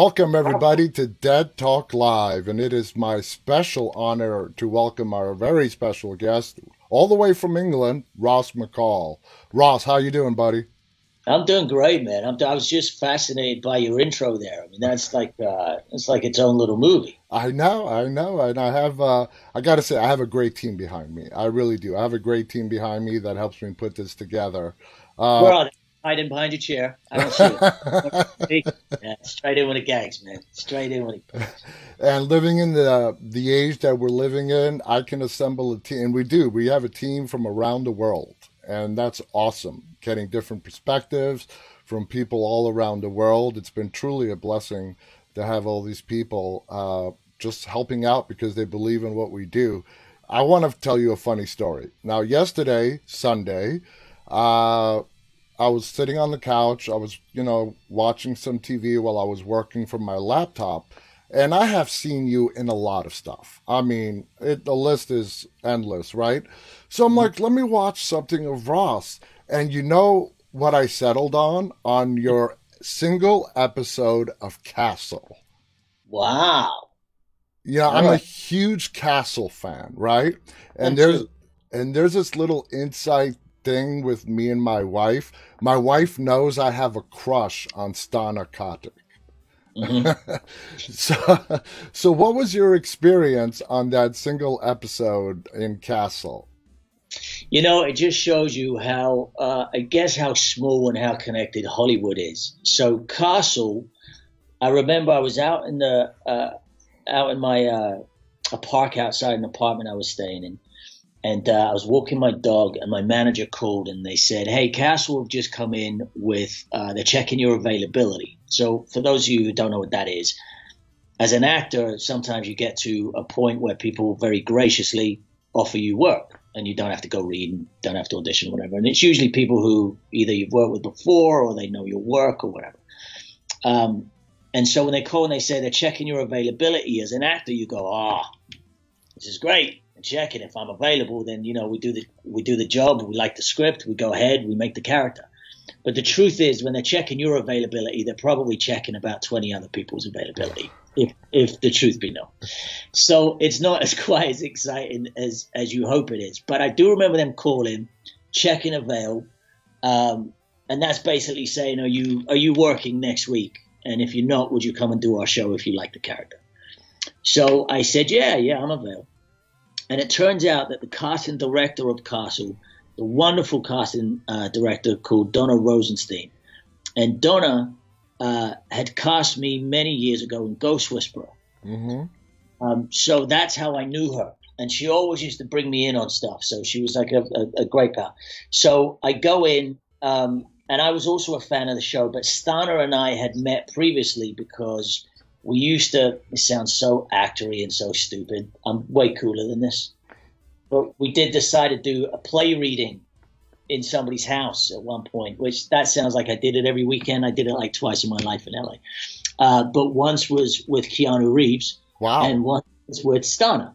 Welcome, everybody, to Dead Talk Live. And it is my special honor to welcome our very special guest, all the way from England, Ross McCall. Ross, how you doing, buddy? I'm doing great, man. I'm, i was just fascinated by your intro there. I mean, that's like uh, it's like its own little movie. I know, I know, and I have. Uh, I got to say, I have a great team behind me. I really do. I have a great team behind me that helps me put this together. Uh, We're on hiding behind your chair. I don't see it. yeah, straight in with the gags, man. Straight in with it. And living in the the age that we're living in, I can assemble a team, and we do. We have a team from around the world, and that's awesome. Getting different perspectives from people all around the world. It's been truly a blessing to have all these people uh, just helping out because they believe in what we do. I want to tell you a funny story. Now, yesterday, Sunday, uh, I was sitting on the couch. I was, you know, watching some TV while I was working from my laptop. And I have seen you in a lot of stuff. I mean, it, the list is endless, right? So I'm like, let me watch something of Ross. And you know what I settled on? On your single episode of Castle. Wow. Yeah, I'm a huge Castle fan, right? And there's and there's this little insight thing with me and my wife. My wife knows I have a crush on Stana Katic. Mm-hmm. so, so what was your experience on that single episode in Castle? You know, it just shows you how, uh, I guess, how small and how connected Hollywood is. So Castle, I remember I was out in the, uh, out in my, uh, a park outside an apartment I was staying in, and uh, I was walking my dog, and my manager called, and they said, "Hey, Castle have just come in with uh, they're checking your availability." So, for those of you who don't know what that is, as an actor, sometimes you get to a point where people very graciously offer you work, and you don't have to go read, and don't have to audition, whatever. And it's usually people who either you've worked with before, or they know your work, or whatever. Um, and so when they call and they say they're checking your availability as an actor, you go, "Ah, oh, this is great." And check it. If I'm available, then you know we do the we do the job. We like the script. We go ahead. We make the character. But the truth is, when they're checking your availability, they're probably checking about 20 other people's availability, if if the truth be known. So it's not as quite as exciting as as you hope it is. But I do remember them calling, checking avail, um, and that's basically saying, are you are you working next week? And if you're not, would you come and do our show if you like the character? So I said, yeah, yeah, I'm available. And it turns out that the casting director of Castle, the wonderful casting uh, director called Donna Rosenstein, and Donna uh, had cast me many years ago in Ghost Whisperer. Mm-hmm. Um, so that's how I knew her. And she always used to bring me in on stuff. So she was like a, a, a great pal. So I go in, um, and I was also a fan of the show, but Stana and I had met previously because we used to it sounds so actory and so stupid. I'm way cooler than this. But we did decide to do a play reading in somebody's house at one point which that sounds like i did it every weekend. I did it like twice in my life in la uh, but once was with keanu reeves wow. and once was with stana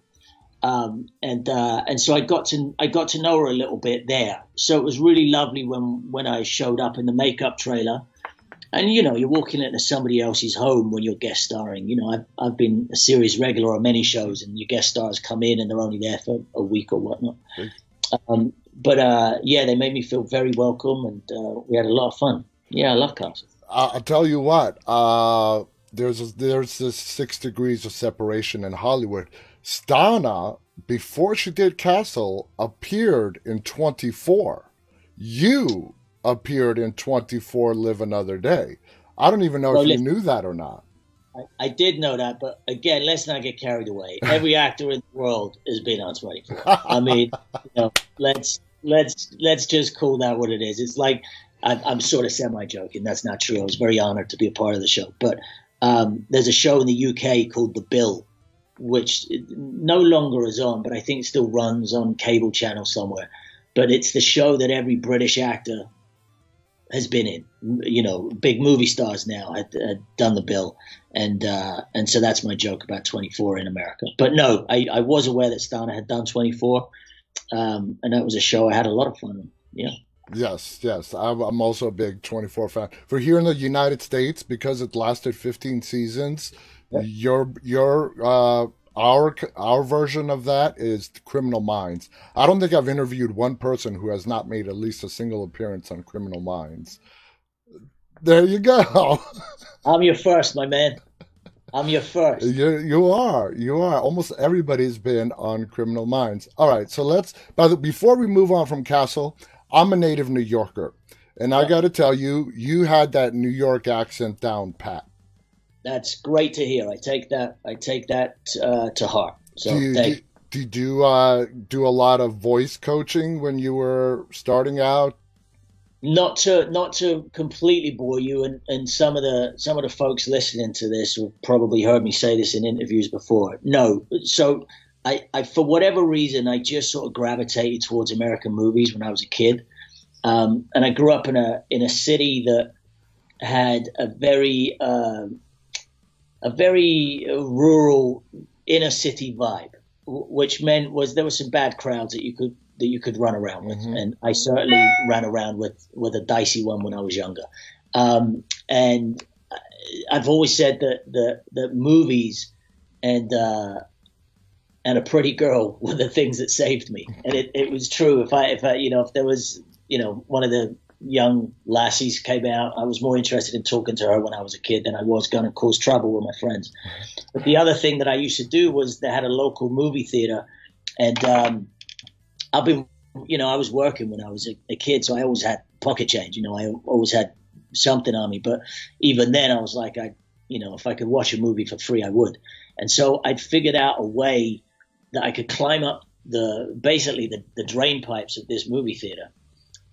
um, and uh, and so I got to I got to know her a little bit there. So it was really lovely when when I showed up in the makeup trailer and you know, you're walking into somebody else's home when you're guest starring. You know, I've I've been a series regular on many shows, and your guest stars come in and they're only there for a week or whatnot. Um, but uh, yeah, they made me feel very welcome, and uh, we had a lot of fun. Yeah, I love Castle. I'll tell you what. Uh, there's a, there's this six degrees of separation in Hollywood. Stana, before she did Castle, appeared in 24. You appeared in 24 Live Another Day. I don't even know well, if listen, you knew that or not. I, I, did know that, but again, let's not get carried away. Every actor in the world has been on 24. I mean, you know, let's let's let's just call that what it is. It's like I, I'm sort of semi joking. That's not true. I was very honored to be a part of the show, but um, there's a show in the UK called The Bill, which no longer is on, but I think still runs on cable channel somewhere. But it's the show that every British actor has been in. You know, big movie stars now had, had done the bill, and uh, and so that's my joke about 24 in America. But no, I, I was aware that Stana had done 24, um, and that was a show I had a lot of fun. Yeah. Yes, yes. I'm, I'm also a big 24 fan. For here in the United States, because it lasted 15 seasons, yeah. your your uh, our our version of that is Criminal Minds. I don't think I've interviewed one person who has not made at least a single appearance on Criminal Minds. There you go. I'm your first, my man. I'm your first. You you are you are. Almost everybody's been on Criminal Minds. All right, so let's. By the before we move on from Castle, I'm a native New Yorker, and yeah. I got to tell you, you had that New York accent down pat. That's great to hear. I take that. I take that uh, to heart. So do you, thank. Do, did you uh, do a lot of voice coaching when you were starting out? Not to not to completely bore you, and, and some of the some of the folks listening to this will probably heard me say this in interviews before. No, so I, I, for whatever reason, I just sort of gravitated towards American movies when I was a kid, um, and I grew up in a in a city that had a very uh, a very rural inner city vibe, which meant was there were some bad crowds that you could that you could run around with, mm-hmm. and I certainly ran around with with a dicey one when I was younger, um, and I've always said that the the movies and uh, and a pretty girl were the things that saved me. And it, it was true. If I, if I, you know, if there was, you know, one of the young lassies came out, I was more interested in talking to her when I was a kid than I was going to cause trouble with my friends. But the other thing that I used to do was they had a local movie theater, and um, I've been, you know, I was working when I was a, a kid, so I always had pocket change. You know, I always had something on me. But even then, I was like, I, you know, if I could watch a movie for free, I would. And so I'd figured out a way that I could climb up the basically the, the drain pipes of this movie theater.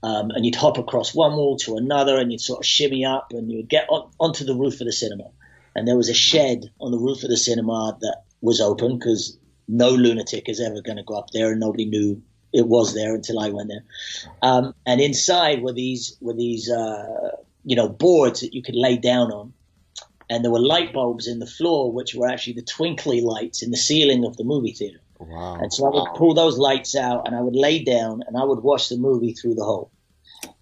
Um, and you'd hop across one wall to another and you'd sort of shimmy up and you'd get on, onto the roof of the cinema. And there was a shed on the roof of the cinema that was open because no lunatic is ever going to go up there and nobody knew it was there until I went there. Um, and inside were these were these uh, you know boards that you could lay down on, and there were light bulbs in the floor which were actually the twinkly lights in the ceiling of the movie theater. Wow. And so I would pull those lights out and I would lay down and I would watch the movie through the hole.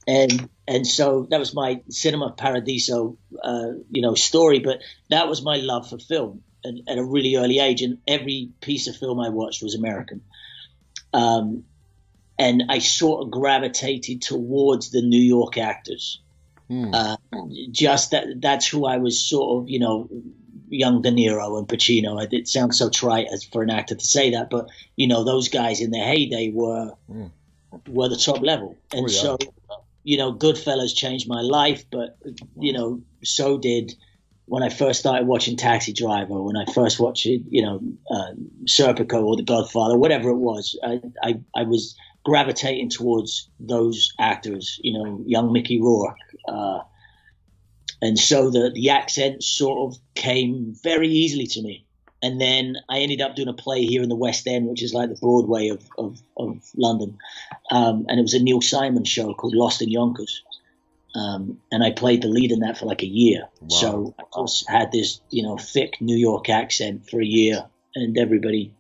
And and so that was my cinema paradiso, uh, you know, story. But that was my love for film at, at, a really early age, and every piece of film I watched was American. Um, and I sort of gravitated towards the New York actors. Hmm. Uh, just that that's who I was sort of, you know, young De Niro and Pacino. It sounds so trite as for an actor to say that, but you know those guys in their heyday were mm. were the top level, and oh, yeah. so you know Goodfellas changed my life, but you know so did when I first started watching Taxi Driver, when I first watched you know uh, Serpico or The Godfather, whatever it was, I, I I was gravitating towards those actors, you know, young Mickey Rourke. Uh, and so the the accent sort of came very easily to me. And then I ended up doing a play here in the West End, which is like the Broadway of of, of London, um, and it was a Neil Simon show called Lost in Yonkers. Um, and I played the lead in that for like a year. Wow. So I just had this, you know, thick New York accent for a year, and everybody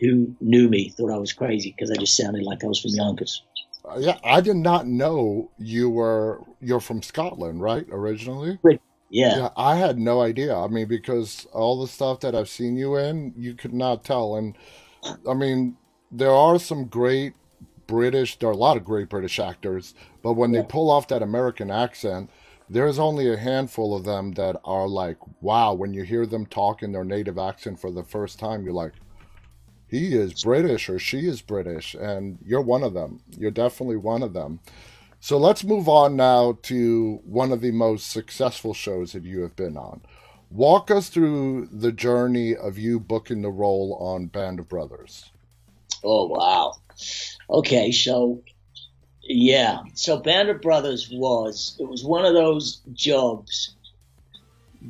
who knew me thought I was crazy because I just sounded like I was from Yonkers yeah, I did not know you were you're from Scotland, right? Originally. Yeah. yeah. I had no idea. I mean, because all the stuff that I've seen you in, you could not tell. And I mean, there are some great British, there are a lot of great British actors, but when yeah. they pull off that American accent, there's only a handful of them that are like, wow, when you hear them talk in their native accent for the first time, you're like, he is British or she is British, and you're one of them. You're definitely one of them. So let's move on now to one of the most successful shows that you have been on. Walk us through the journey of you booking the role on Band of Brothers. Oh, wow. Okay, so yeah. So Band of Brothers was, it was one of those jobs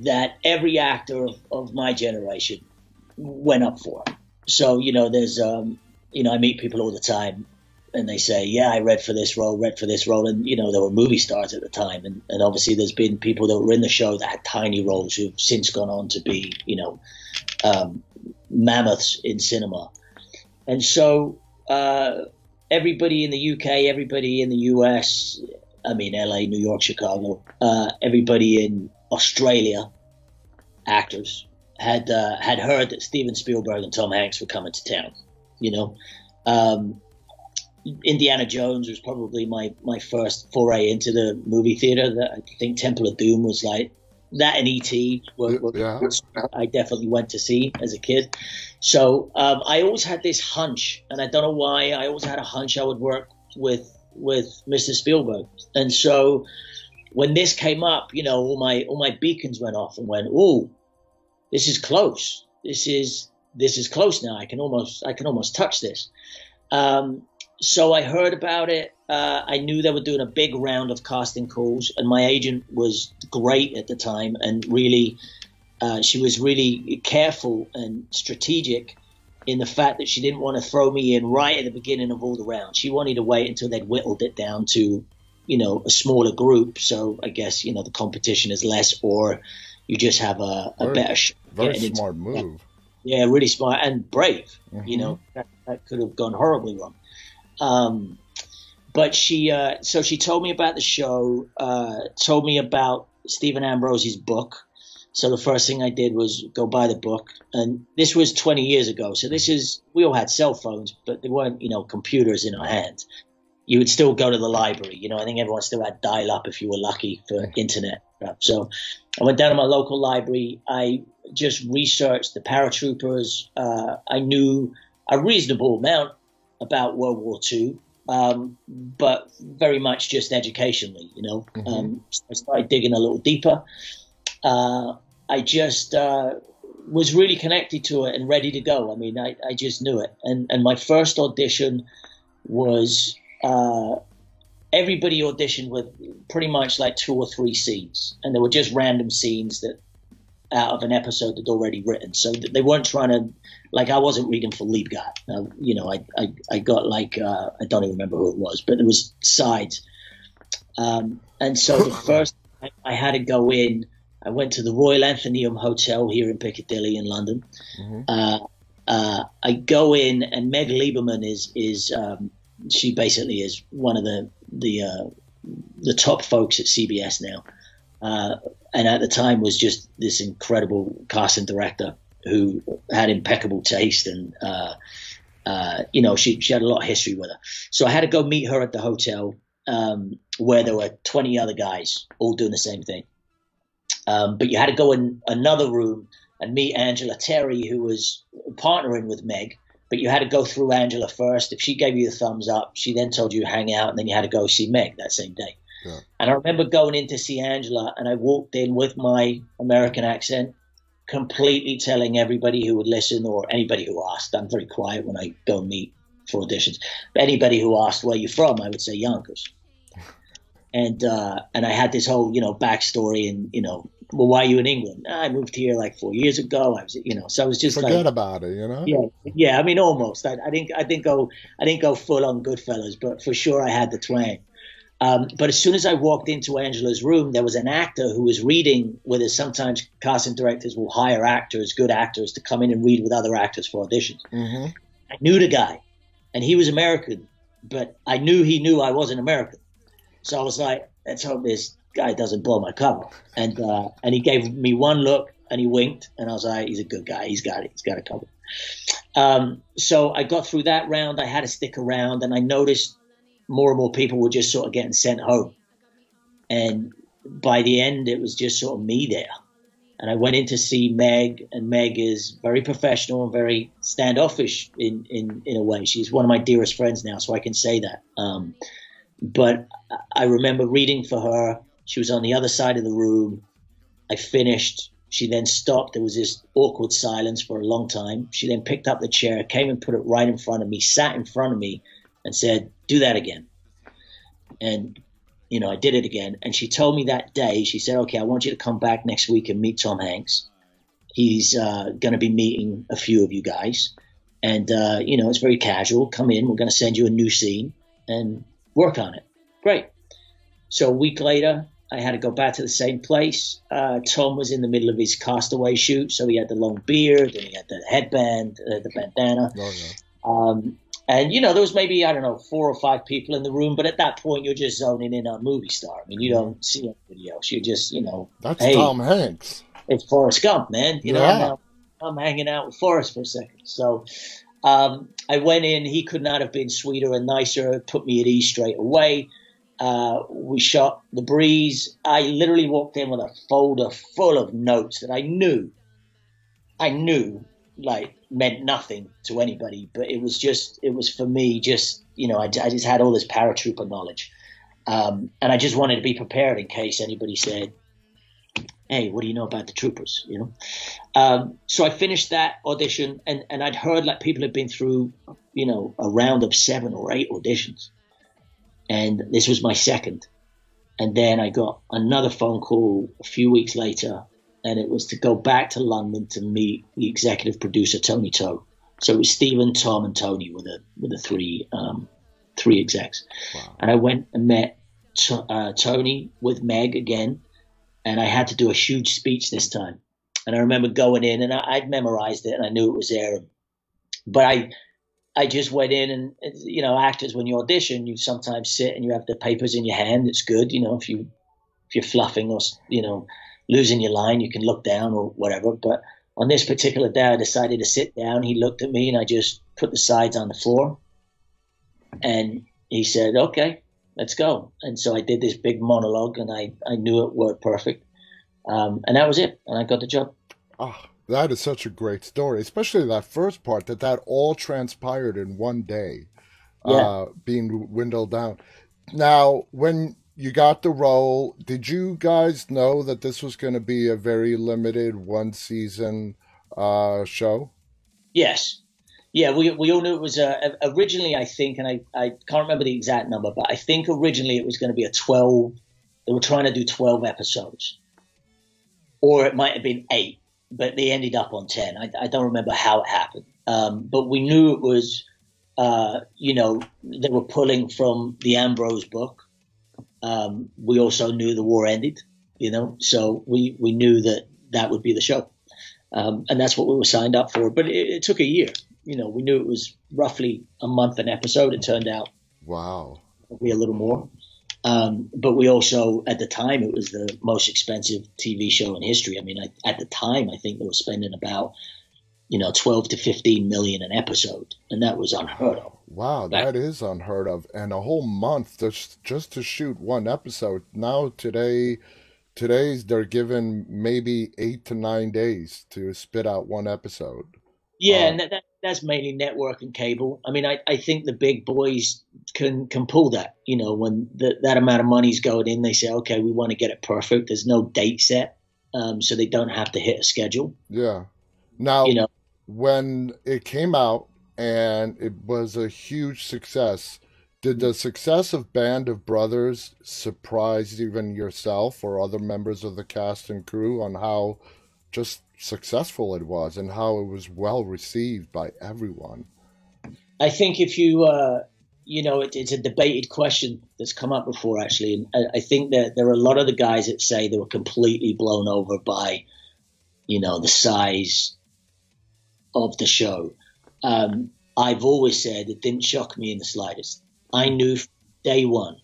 that every actor of, of my generation went up for so you know, there's um, you know, I meet people all the time, and they say, "Yeah, I read for this role, read for this role," and you know, there were movie stars at the time, and, and obviously there's been people that were in the show that had tiny roles who've since gone on to be, you know, um, mammoths in cinema, and so. Uh, everybody in the UK, everybody in the US, I mean LA, New York, Chicago, uh, everybody in Australia, actors had uh, had heard that Steven Spielberg and Tom Hanks were coming to town. You know, um, Indiana Jones was probably my my first foray into the movie theater. That I think Temple of Doom was like that and ET. Were, were, yeah. I definitely went to see as a kid. So um, I always had this hunch, and I don't know why. I always had a hunch I would work with with Mr. Spielberg, and so when this came up, you know, all my all my beacons went off and went, "Oh, this is close. This is this is close now. I can almost I can almost touch this." Um, so I heard about it. Uh, I knew they were doing a big round of casting calls, and my agent was great at the time, and really, uh, she was really careful and strategic in the fact that she didn't want to throw me in right at the beginning of all the rounds. She wanted to wait until they'd whittled it down to, you know, a smaller group. So I guess you know the competition is less, or you just have a, a very, better. Very smart move. Yeah, really smart and brave. Mm-hmm. You know, that, that could have gone horribly wrong. Um, but she, uh, so she told me about the show, uh, told me about Stephen Ambrose's book. So the first thing I did was go buy the book, and this was 20 years ago. So this is we all had cell phones, but there weren't you know computers in our hands. You would still go to the library. You know, I think everyone still had dial up if you were lucky for internet. So I went down to my local library. I just researched the paratroopers. Uh, I knew a reasonable amount about World War II, um, but very much just educationally, you know. Mm-hmm. Um, so I started digging a little deeper. Uh, I just uh, was really connected to it and ready to go. I mean, I, I just knew it. And, and my first audition was uh, everybody auditioned with pretty much like two or three scenes, and they were just random scenes that out of an episode that'd already written. So they weren't trying to, like, I wasn't reading for lead guy. Uh, you know, I, I, I got like, uh, I don't even remember who it was, but it was sides. Um, and so the first, I, I, had to go in, I went to the Royal Athenaeum Hotel here in Piccadilly in London. Mm-hmm. Uh, uh I go in, and Meg Liberman is, is um, she basically is one of the, the, uh, the top folks at CBS now. Uh, and at the time was just this incredible casting director who had impeccable taste and uh, uh, you know she, she had a lot of history with her so i had to go meet her at the hotel um, where there were 20 other guys all doing the same thing um, but you had to go in another room and meet angela terry who was partnering with meg but you had to go through angela first if she gave you the thumbs up she then told you to hang out and then you had to go see meg that same day and I remember going in to see Angela, and I walked in with my American accent, completely telling everybody who would listen or anybody who asked. I'm very quiet when I go meet for auditions. But anybody who asked where you from, I would say Yonkers. And uh, and I had this whole you know backstory and you know well why are you in England? I moved here like four years ago. I was you know so I was just forget like, about it you know yeah yeah I mean almost I, I didn't I didn't go I didn't go full on Goodfellas but for sure I had the twang. Um, but as soon as I walked into Angela's room, there was an actor who was reading with us. Sometimes casting directors will hire actors, good actors, to come in and read with other actors for auditions. Mm-hmm. I knew the guy, and he was American, but I knew he knew I wasn't American. So I was like, let's hope this guy doesn't blow my cover. And uh, and he gave me one look and he winked, and I was like, he's a good guy. He's got it. He's got it covered. Um, so I got through that round. I had to stick around, and I noticed more and more people were just sort of getting sent home. And by the end, it was just sort of me there. And I went in to see Meg, and Meg is very professional and very standoffish in, in, in a way. She's one of my dearest friends now, so I can say that. Um, but I remember reading for her. She was on the other side of the room. I finished. She then stopped. There was this awkward silence for a long time. She then picked up the chair, came and put it right in front of me, sat in front of me, and said, do that again. And, you know, I did it again. And she told me that day, she said, okay, I want you to come back next week and meet Tom Hanks. He's uh, going to be meeting a few of you guys. And, uh, you know, it's very casual. Come in, we're going to send you a new scene and work on it. Great. So a week later, I had to go back to the same place. Uh, Tom was in the middle of his castaway shoot, so he had the long beard and he had the headband, uh, the bandana. Oh, Um, and you know, there was maybe I don't know four or five people in the room, but at that point, you're just zoning in on movie star. I mean, you don't see anybody else. You're just, you know, That's hey, Tom Hanks. it's Forrest Gump, man. You know, I'm, I'm hanging out with Forrest for a second. So um, I went in. He could not have been sweeter and nicer. Put me at ease straight away. Uh, we shot The Breeze. I literally walked in with a folder full of notes that I knew, I knew, like meant nothing to anybody. But it was just, it was for me. Just you know, I, I just had all this paratrooper knowledge, um, and I just wanted to be prepared in case anybody said, hey, what do you know about the troopers? You know. Um, so I finished that audition, and and I'd heard like people had been through, you know, a round of seven or eight auditions, and this was my second. And then I got another phone call a few weeks later, and it was to go back to London to meet the executive producer Tony To. So it was Steven, Tom, and Tony were the were the three um, three execs. Wow. And I went and met T- uh, Tony with Meg again, and I had to do a huge speech this time. And I remember going in, and I, I'd memorized it, and I knew it was there. But I, I just went in, and you know, actors when you audition, you sometimes sit and you have the papers in your hand. It's good, you know, if you if you're fluffing or you know losing your line, you can look down or whatever. But on this particular day, I decided to sit down. He looked at me, and I just put the sides on the floor, and he said, "Okay, let's go." And so I did this big monologue, and I I knew it worked perfect, um, and that was it, and I got the job. Ah, that is such a great story, especially that first part that that all transpired in one day, Yeah. uh, being dwindled down. Now, when you got the role, did you guys know that this was going to be a very limited one season uh, show? Yes. Yeah, we, we all knew it was uh, originally, I think, and I, I can't remember the exact number, but I think originally it was going to be a 12, they were trying to do 12 episodes. Or it might have been eight, but they ended up on 10. I, I don't remember how it happened. Um, but we knew it was, uh, you know, they were pulling from the Ambrose book. Um, we also knew the war ended, you know, so we, we knew that that would be the show. Um, and that's what we were signed up for. But it, it took a year. You know, we knew it was roughly a month an episode. It turned out Wow. probably a little more. Um, but we also, at the time, it was the most expensive TV show in history. I mean, I, at the time, I think they were spending about, you know, 12 to 15 million an episode. And that was unheard of. Wow, that is unheard of. And a whole month just just to shoot one episode. Now today today's they're given maybe eight to nine days to spit out one episode. Yeah, Um, and that, that, that's mainly network and cable. I mean, I, I think the big boys can can pull that. You know, when the, that amount of money's going in, they say, okay, we want to get it perfect. There's no date set, um, so they don't have to hit a schedule. Yeah. Now You know, when it came out and it was a huge success, did the success of Band of Brothers surprise even yourself or other members of the cast and crew on how just successful it was and how it was well received by everyone? I think if you, uh, you know, it, it's a debated question that's come up before actually, and I, I think that there are a lot of the guys that say they were completely blown over by, you know, the size of the show. Um, I've always said it didn't shock me in the slightest. I knew day one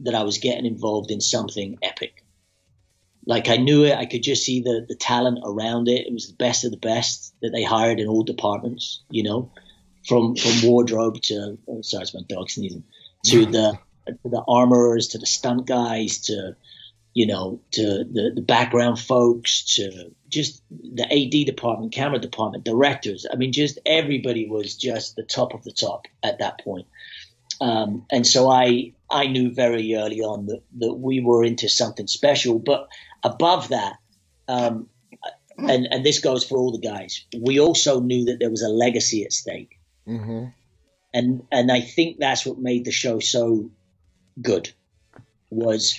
that I was getting involved in something epic. Like I knew it, I could just see the the talent around it. It was the best of the best that they hired in all departments. You know from from wardrobe to oh, sorry, it's my dog sneezing to the to the armorers to the stunt guys to you know to the the background folks to just the AD department, camera department, directors. I mean, just everybody was just the top of the top at that point. Um, and so I I knew very early on that that we were into something special. But above that, um, and and this goes for all the guys, we also knew that there was a legacy at stake hmm and and I think that's what made the show so good was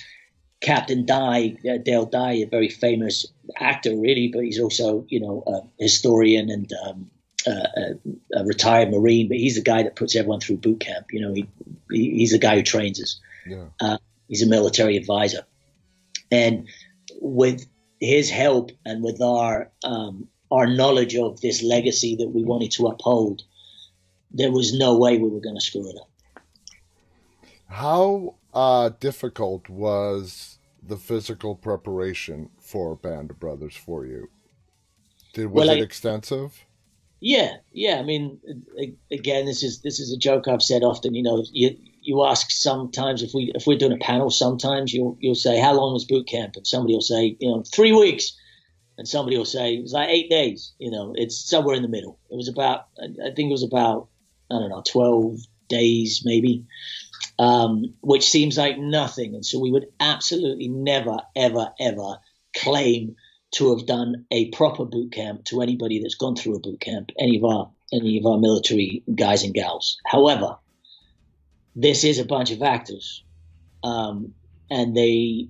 Captain Dye, uh, Dale Dye, a very famous actor, really, but he's also you know a historian and um, uh, a, a retired Marine. But he's the guy that puts everyone through boot camp. You know, he, he he's the guy who trains us. Yeah. He's a military advisor, and with his help and with our um, our knowledge of this legacy that we wanted to uphold, there was no way we were going to screw it up. How uh, difficult was the physical preparation for Band of Brothers for you? Did was well, it extensive? Yeah, yeah. I mean, again, this is this is a joke I've said often. You know, you you ask sometimes if we if we're doing a panel, sometimes you'll you'll say how long was boot camp, and somebody will say you know three weeks, and somebody will say it was like eight days. You know, it's somewhere in the middle. It was about I think it was about I don't know twelve days maybe, um, which seems like nothing. And so we would absolutely never ever ever claim to have done a proper boot camp to anybody that's gone through a boot camp, any of our any of our military guys and gals. However, this is a bunch of actors, um, and they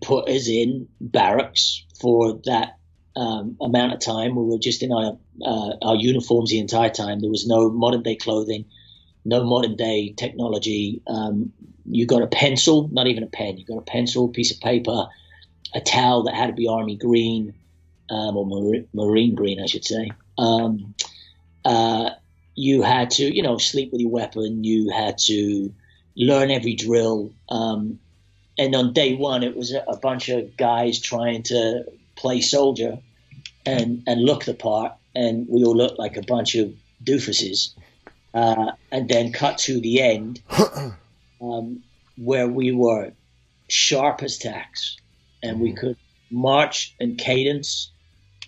put us in barracks for that um, amount of time. We were just in our uh, our uniforms the entire time. There was no modern day clothing, no modern day technology. Um, you got a pencil, not even a pen. You got a pencil, piece of paper, a towel that had to be army green um, or mar- marine green, I should say. Um, uh, you had to, you know, sleep with your weapon. You had to learn every drill. Um, and on day one, it was a, bunch of guys trying to play soldier and and look the part, and we all looked like a bunch of doofuses. Uh, and then cut to the end, um, where we were sharp as tacks and we mm-hmm. could march and cadence,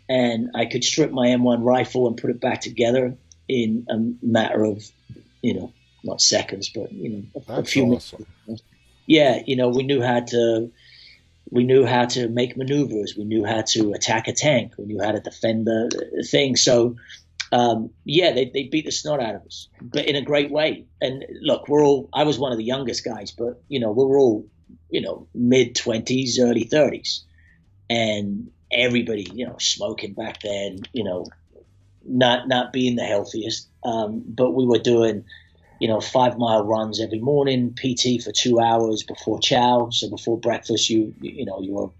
and I could strip my M1 rifle and put it back together in a matter of, you know, not seconds, but you know, a, a few awesome. minutes. Yeah, you know, we knew how to. We knew how to make maneuvers. We knew how to attack a tank. We knew how to defend the thing. So, um, yeah, they, they beat the snot out of us, but in a great way. And look, we're all, I was one of the youngest guys, but, you know, we were all you know, mid 20s, early 30s. And everybody, you know, smoking back then, you know, not not being the healthiest. Um, but we were doing, you know, five mile runs every morning, PT for two hours before chow. So before breakfast, you you know you were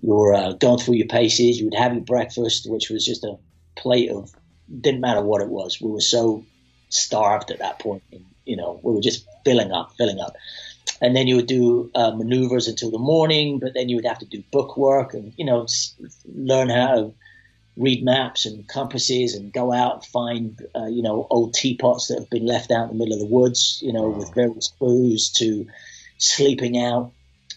you were uh, going through your paces. You would have your breakfast, which was just a plate of didn't matter what it was. We were so starved at that point, and, you know, we were just filling up, filling up and then you would do uh, maneuvers until the morning, but then you would have to do book work and you know learn how to read maps and compasses and go out and find uh, you know old teapots that have been left out in the middle of the woods, you know, with various clues to sleeping out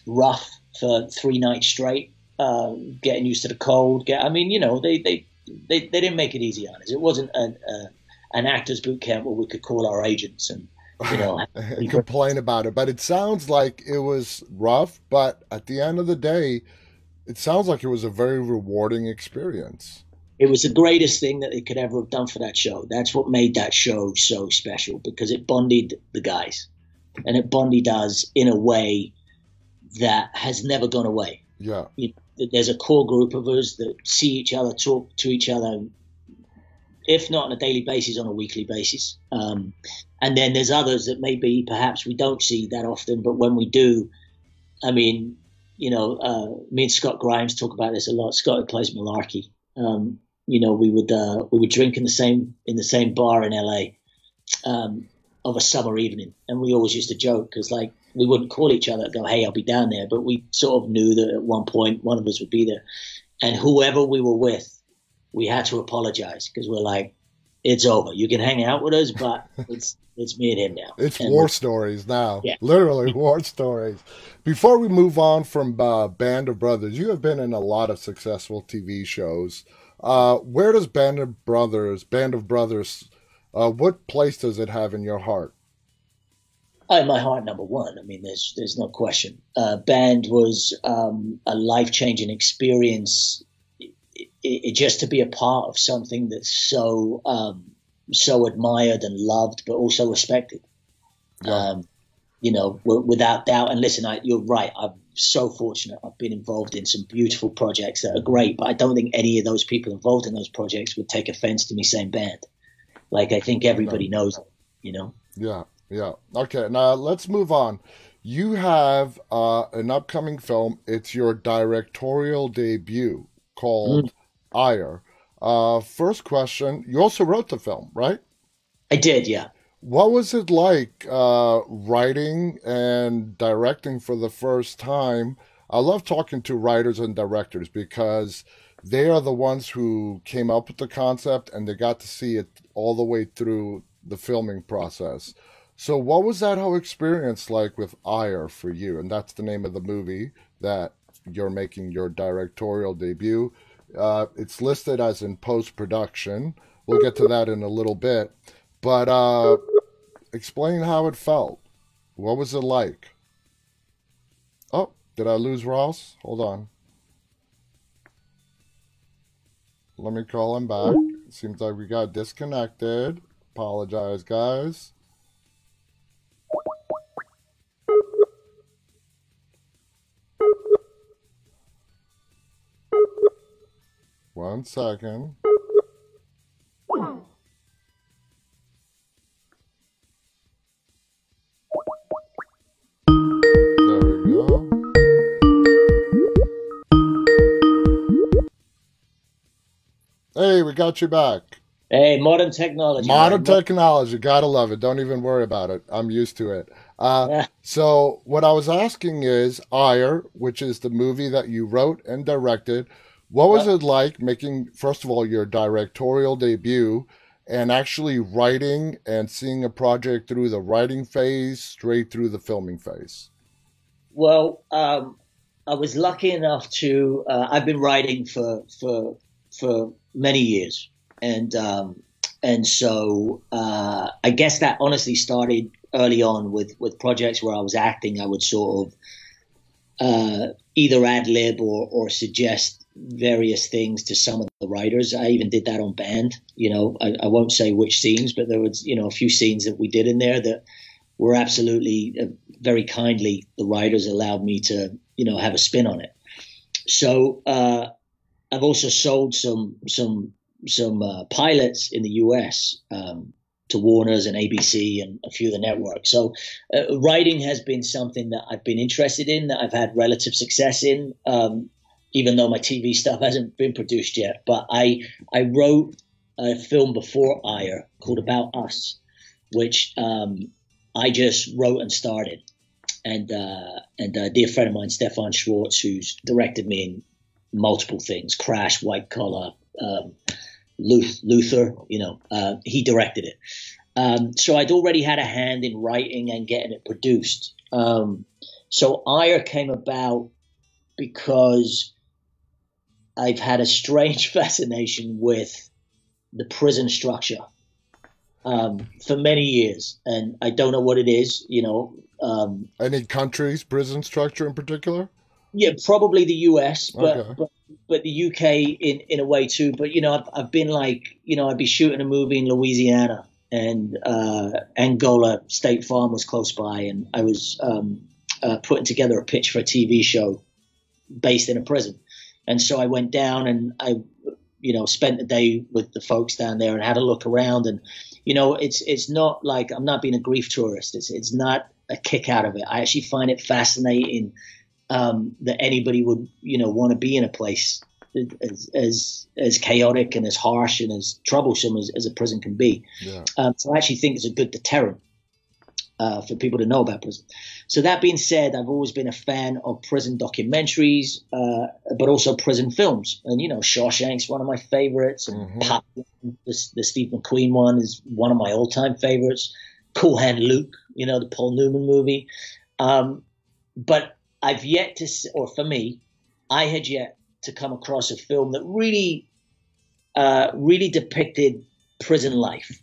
rough for three nights straight, uh, getting used to the cold. Get, I mean, you know, they, they they they didn't make it easy on us. It wasn't an, uh, an actors boot camp where we could call our agents and you know, and complain about it. But it sounds like it was rough, but at the end of the day, it sounds like it was a very rewarding experience. It was the greatest thing that they could ever have done for that show. That's what made that show so special because it bonded the guys, and it bonded us in a way that has never gone away. Yeah. You know, there's a core group of us that see each other, talk to each other, if not on a daily basis, on a weekly basis. Um, and then there's others that maybe perhaps we don't see that often, but when we do, I mean, you know, uh, me and Scott Grimes talk about this a lot. Scott plays Malarkey. Um, you know, we would uh, we would drink in the same in the same bar in LA um, of a summer evening, and we always used to joke because like we wouldn't call each other and go, "Hey, I'll be down there," but we sort of knew that at one point one of us would be there, and whoever we were with, we had to apologize because we're like, it's over. You can hang out with us, but it's it's me and him now. It's and war stories now. Yeah. Literally war stories. Before we move on from uh, Band of Brothers, you have been in a lot of successful TV shows. Uh, where does Band of Brothers, Band of Brothers, uh, what place does it have in your heart? Oh, in my heart, number one. I mean, there's there's no question. Uh, band was um, a life changing experience it, just to be a part of something that's so um, so admired and loved, but also respected. Yeah. Um, you know, w- without doubt. And listen, I, you're right. I'm so fortunate. I've been involved in some beautiful projects that are great, but I don't think any of those people involved in those projects would take offense to me saying band. Like I think everybody knows, you know. Yeah, yeah. Okay, now let's move on. You have uh, an upcoming film. It's your directorial debut called mm. Ire. Uh, first question, you also wrote the film, right? I did, yeah. What was it like uh, writing and directing for the first time? I love talking to writers and directors because they are the ones who came up with the concept and they got to see it all the way through the filming process. So, what was that whole experience like with Ire for you? And that's the name of the movie that you're making your directorial debut. Uh, it's listed as in post production. We'll get to that in a little bit. But uh, explain how it felt. What was it like? Oh, did I lose Ross? Hold on. Let me call him back. Seems like we got disconnected. Apologize, guys. One second. Hey, we got you back. Hey, modern technology. Modern man. technology, gotta love it. Don't even worry about it. I'm used to it. Uh, so, what I was asking is, Ire, which is the movie that you wrote and directed, what was it like making, first of all, your directorial debut and actually writing and seeing a project through the writing phase straight through the filming phase? Well, um, I was lucky enough to. Uh, I've been writing for for for many years, and um, and so uh, I guess that honestly started early on with with projects where I was acting. I would sort of uh, either ad lib or or suggest various things to some of the writers. I even did that on band. You know, I, I won't say which scenes, but there was you know a few scenes that we did in there that were absolutely uh, very kindly the writers allowed me to you know have a spin on it. So uh, I've also sold some some some uh, pilots in the U.S. Um, to Warner's and ABC and a few of the networks. So uh, writing has been something that I've been interested in, that I've had relative success in, um, even though my TV stuff hasn't been produced yet. But I I wrote a film before Ire called About Us, which um, I just wrote and started. And uh, and a dear friend of mine, Stefan Schwartz, who's directed me in multiple things, Crash, White Collar, um, Luther, you know, uh, he directed it. Um, so I'd already had a hand in writing and getting it produced. Um, so Ire came about because I've had a strange fascination with the prison structure um, for many years, and I don't know what it is. You know, um, Any countries, prison structure in particular? Yeah, probably the U.S., but Okay. but, but the UK in in a way too. But you know, I've, I've been like, you know, I'd be shooting a movie in Louisiana, and uh, Angola State Farm was close by, and I was um, uh, putting together a pitch for a TV show based in a prison, and so I went down and I, you know, spent the day with the folks down there and had a look around, and you know, it's it's not like I'm not being a grief tourist. It's it's not a kick out of it. I actually find it fascinating um, that anybody would you know want to be in a place as as as chaotic and as harsh and as troublesome as, as a prison can be. Yeah. Um, so I actually think it's a good deterrent uh, for people to know about prison. So that being said, I've always been a fan of prison documentaries, uh, but also prison films. And you know, Shawshank's one of my favorites, and Mhm. Pop, the, the Steve McQueen one is one of my all-time favorites. Cool Hand Luke, you know, the Paul Newman movie. Um, but I've yet to, or for me, I had yet to come across a film that really, uh, really depicted prison life.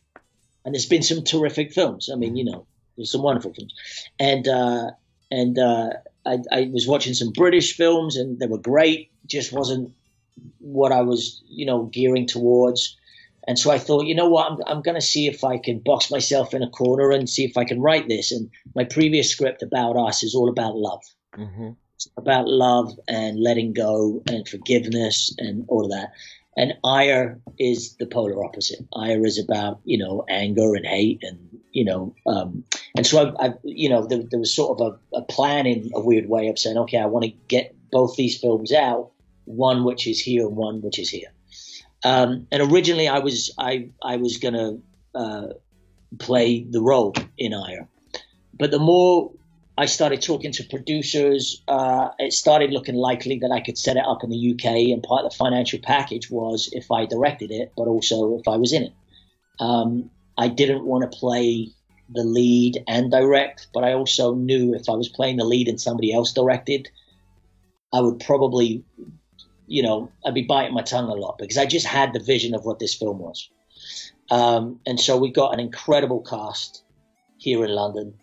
And there's been some terrific films. I mean, you know, there's some wonderful films, and uh, and uh, I, I was watching some British films, and they were great. Just wasn't what I was, you know, gearing towards. And so I thought, you know what, I'm, I'm going to see if I can box myself in a corner and see if I can write this. And my previous script about us is all about love hmm about love and letting go and forgiveness and all of that. And ire is the polar opposite. Ire is about you know anger and hate and you know um, and so I, I you know there, there was sort of a, a plan in a weird way of saying okay I want to get both these films out one which is here and one which is here. Um, and originally I was I I was gonna uh, play the role in Ire. But the more I started talking to producers, uh, it started looking likely that I could set it up in the UK. And part of the financial package was if I directed it, but also if I was in it. Um, I didn't want to play the lead and direct, but I also knew if I was playing the lead and somebody else directed, I would probably, you know, I'd be biting my tongue a lot because I just had the vision of what this film was. Um, and so we got an incredible cast here in London.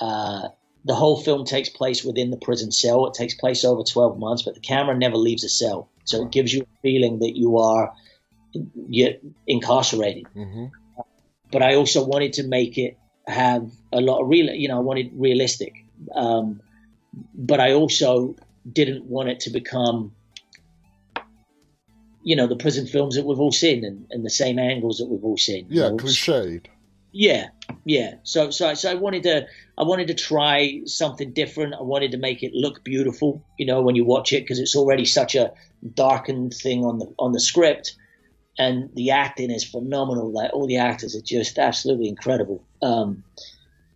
Uh, the whole film takes place within the prison cell. It takes place over 12 months, but the camera never leaves the cell. So it gives you a feeling that you are you're incarcerated. Mm-hmm. But I also wanted to make it have a lot of real, you know, I wanted realistic. Um, but I also didn't want it to become, you know, the prison films that we've all seen and, and the same angles that we've all seen. Yeah, you know? cliched. Yeah, yeah. So, so, so I wanted to, I wanted to try something different. I wanted to make it look beautiful, you know, when you watch it because it's already such a darkened thing on the on the script, and the acting is phenomenal. Like all the actors are just absolutely incredible. Um,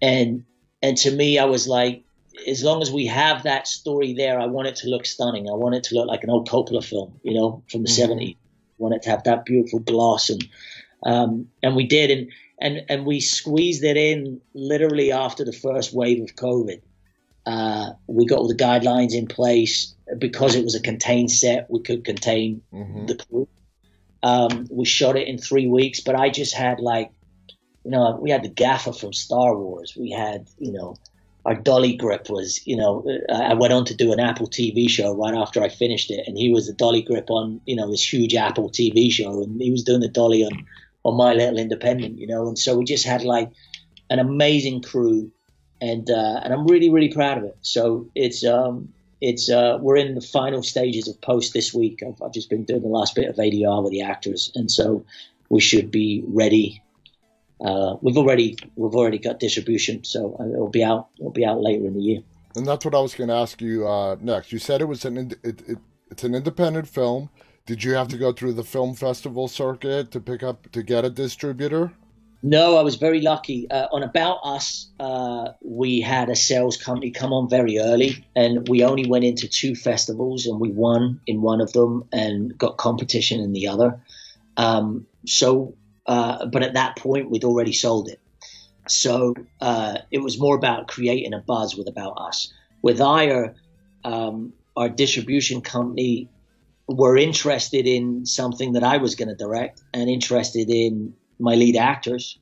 and and to me, I was like, as long as we have that story there, I want it to look stunning. I want it to look like an old Coppola film, you know, from the mm-hmm. 70s. I want it to have that beautiful gloss and um, and we did and and and we squeezed it in literally after the first wave of COVID. Uh, we got all the guidelines in place because it was a contained set. We could contain mm-hmm. the crew. Um, we shot it in three weeks, but I just had like, you know, we had the gaffer from Star Wars. We had, you know, our dolly grip was, you know, uh, I went on to do an Apple TV show right after I finished it, and he was the dolly grip on, you know, this huge Apple TV show, and he was doing the dolly on on My Little Independent, you know, and so we just had like an amazing crew, and uh, and I'm really really proud of it. So it's um it's uh, we're in the final stages of post this week. I've, I've just been doing the last bit of ADR with the actors, and so we should be ready uh, we've already we've already got distribution, so it'll be out it'll be out later in the year. And that's what I was going to ask you uh, next. You said it was an it, it, it's an independent film. Did you have to go through the film festival circuit to pick up to get a distributor? No, I was very lucky. Uh, on About Us, uh, we had a sales company come on very early, and we only went into two festivals, and we won in one of them and got competition in the other. Um, so uh, but at that point, we'd already sold it. So uh, it was more about creating a buzz with About Us. With Ire, um, our distribution company were interested in something that I was going to direct and interested in my lead actors.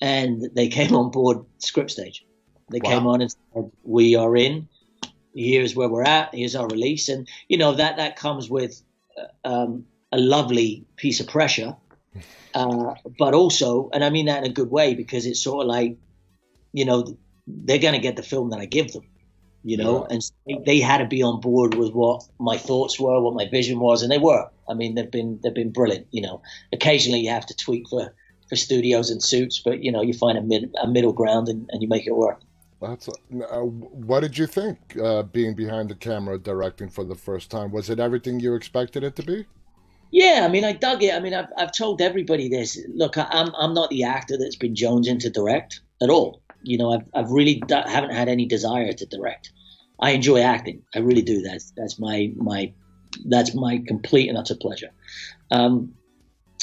And they came on board script stage. They wow. came on and said, "We are in. Here's where we're at. Here's our release." And you know that that comes with uh, um, a lovely piece of pressure uh, but also, and I mean that in a good way because it's sort of like, you know, they're going to get the film that I give them, you know, yeah. and they, had to be on board with what my thoughts were, what my vision was, and they were. I mean, they've been they've been brilliant. You know, occasionally you have to tweak for for studios and suits, but you know, you find a mid a middle ground and, and you make it work. That's uh, what did you think uh, being behind the camera directing for the first time? Was it everything you expected it to be? Yeah, I mean, I dug it. I mean, I've, I've told everybody this. Look, I, am I'm not the actor that's been jonesing to direct at all. You know, I've I've really haven't had any desire to direct. I enjoy acting. I really do. That's that's my my that's my complete and utter pleasure. Um,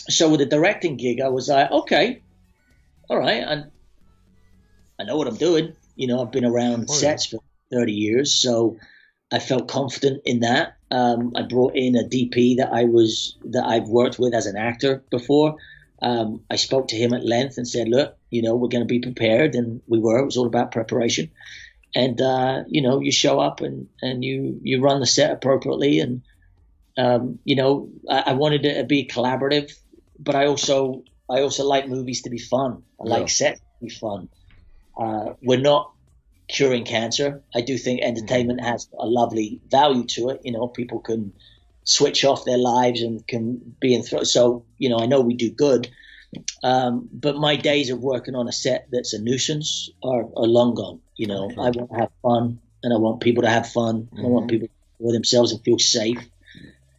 so with the directing gig, I was like, okay, all right, I I know what I'm doing. You know, I've been around oh, sets yeah. for 30 years, so I felt confident in that. Um, I brought in a DP that I was that I've worked with as an actor before. Um, I spoke to him at length and said, "Look, you know, we're going to be prepared," and we were. It was all about preparation, and uh, you know, you show up and and you you run the set appropriately, and um, you know, I, I, wanted it to be collaborative, but I also I also like movies to be fun. I yeah. like sets to be fun. Uh, we're not curing cancer. I do think entertainment has a lovely value to it. You know, people can switch off their lives and can be in. Th- so you know, I know we do good, um, but my days of working on a set that's a nuisance are, are long gone. You know, okay. I want to have fun, and I want people to have fun. Mm-hmm. I want people to for themselves and feel safe,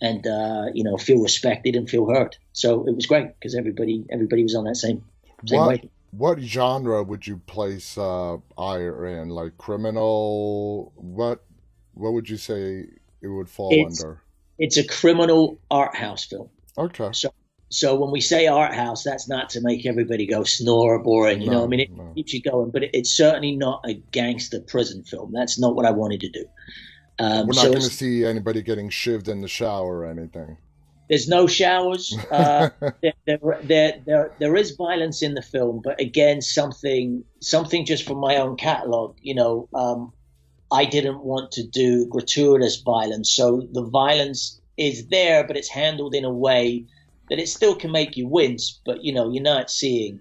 and uh, you know, feel respected and feel heard. So it was great because everybody everybody was on that same same what, way. what genre would you place uh, Ire in? Like criminal? What what would you say it would fall It's- under? It's a criminal art house film. Okay. So, so when we say art house, that's not to make everybody go snore or boring. You know, I mean, it no. keeps you going, but it, it's certainly not a gangster prison film. That's not what I wanted to do. Um, We're not so going to see anybody getting shivved in the shower or anything. there's no showers. Uh, there, there, there, there, there is violence in the film, but again, something, something just from my own catalog. You know, um, I didn't want to do gratuitous violence, so the violence is there, but it's handled in a way that it still can make you wince. But you know, you're not seeing,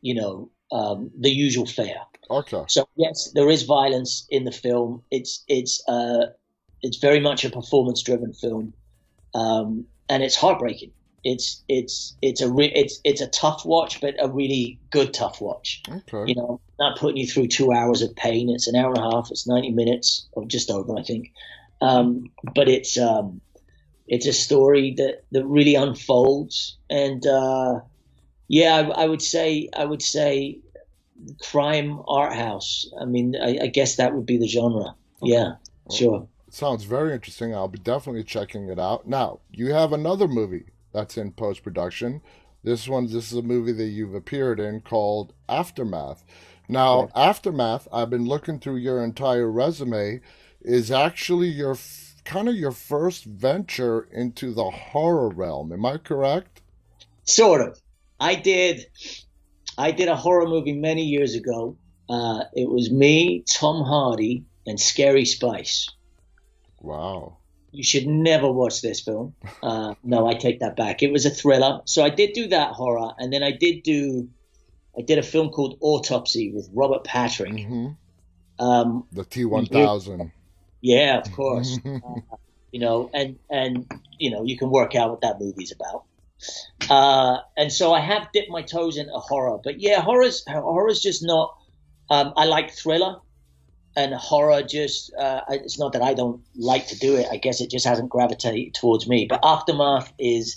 you know, um, the usual fare. okay. So yes, there is violence in the film. It's it's uh, it's very much a performance-driven film, um, and it's heartbreaking. It's it's it's a re- it's it's a tough watch, but a really good tough watch. Okay. You know, not putting you through two hours of pain. It's an hour and a half. It's ninety minutes or just over, I think. Um, but it's um, it's a story that that really unfolds, and uh, yeah, I, I would say I would say crime art house. I mean, I, I guess that would be the genre. Yeah, sure. Sounds very interesting. I'll be definitely checking it out. Now, you have another movie that's in post production. This one, this is a movie that you've appeared in called Aftermath. Now, Correct. Aftermath, I've been looking through your entire resume, is actually your f- kind of your first venture into the horror realm. Am I correct? Sort of. I did. I did a horror movie many years ago. Uh, it was me, Tom Hardy, and Scary Spice. Wow. You should never watch this film. Uh, no, I take that back. It was a thriller. So I did do that horror, and then I did do. I did a film called Autopsy with Robert Patrick. hmm Um, The T1000. yeah, of course. you know, and and you know, you can work out what that movie's about. Uh, and so I have dipped my toes into horror, but yeah, horror's horror's just not. Um, I like thriller, and horror just. Uh, it's not that I don't like to do it. I guess it just hasn't gravitated towards me. But Aftermath is.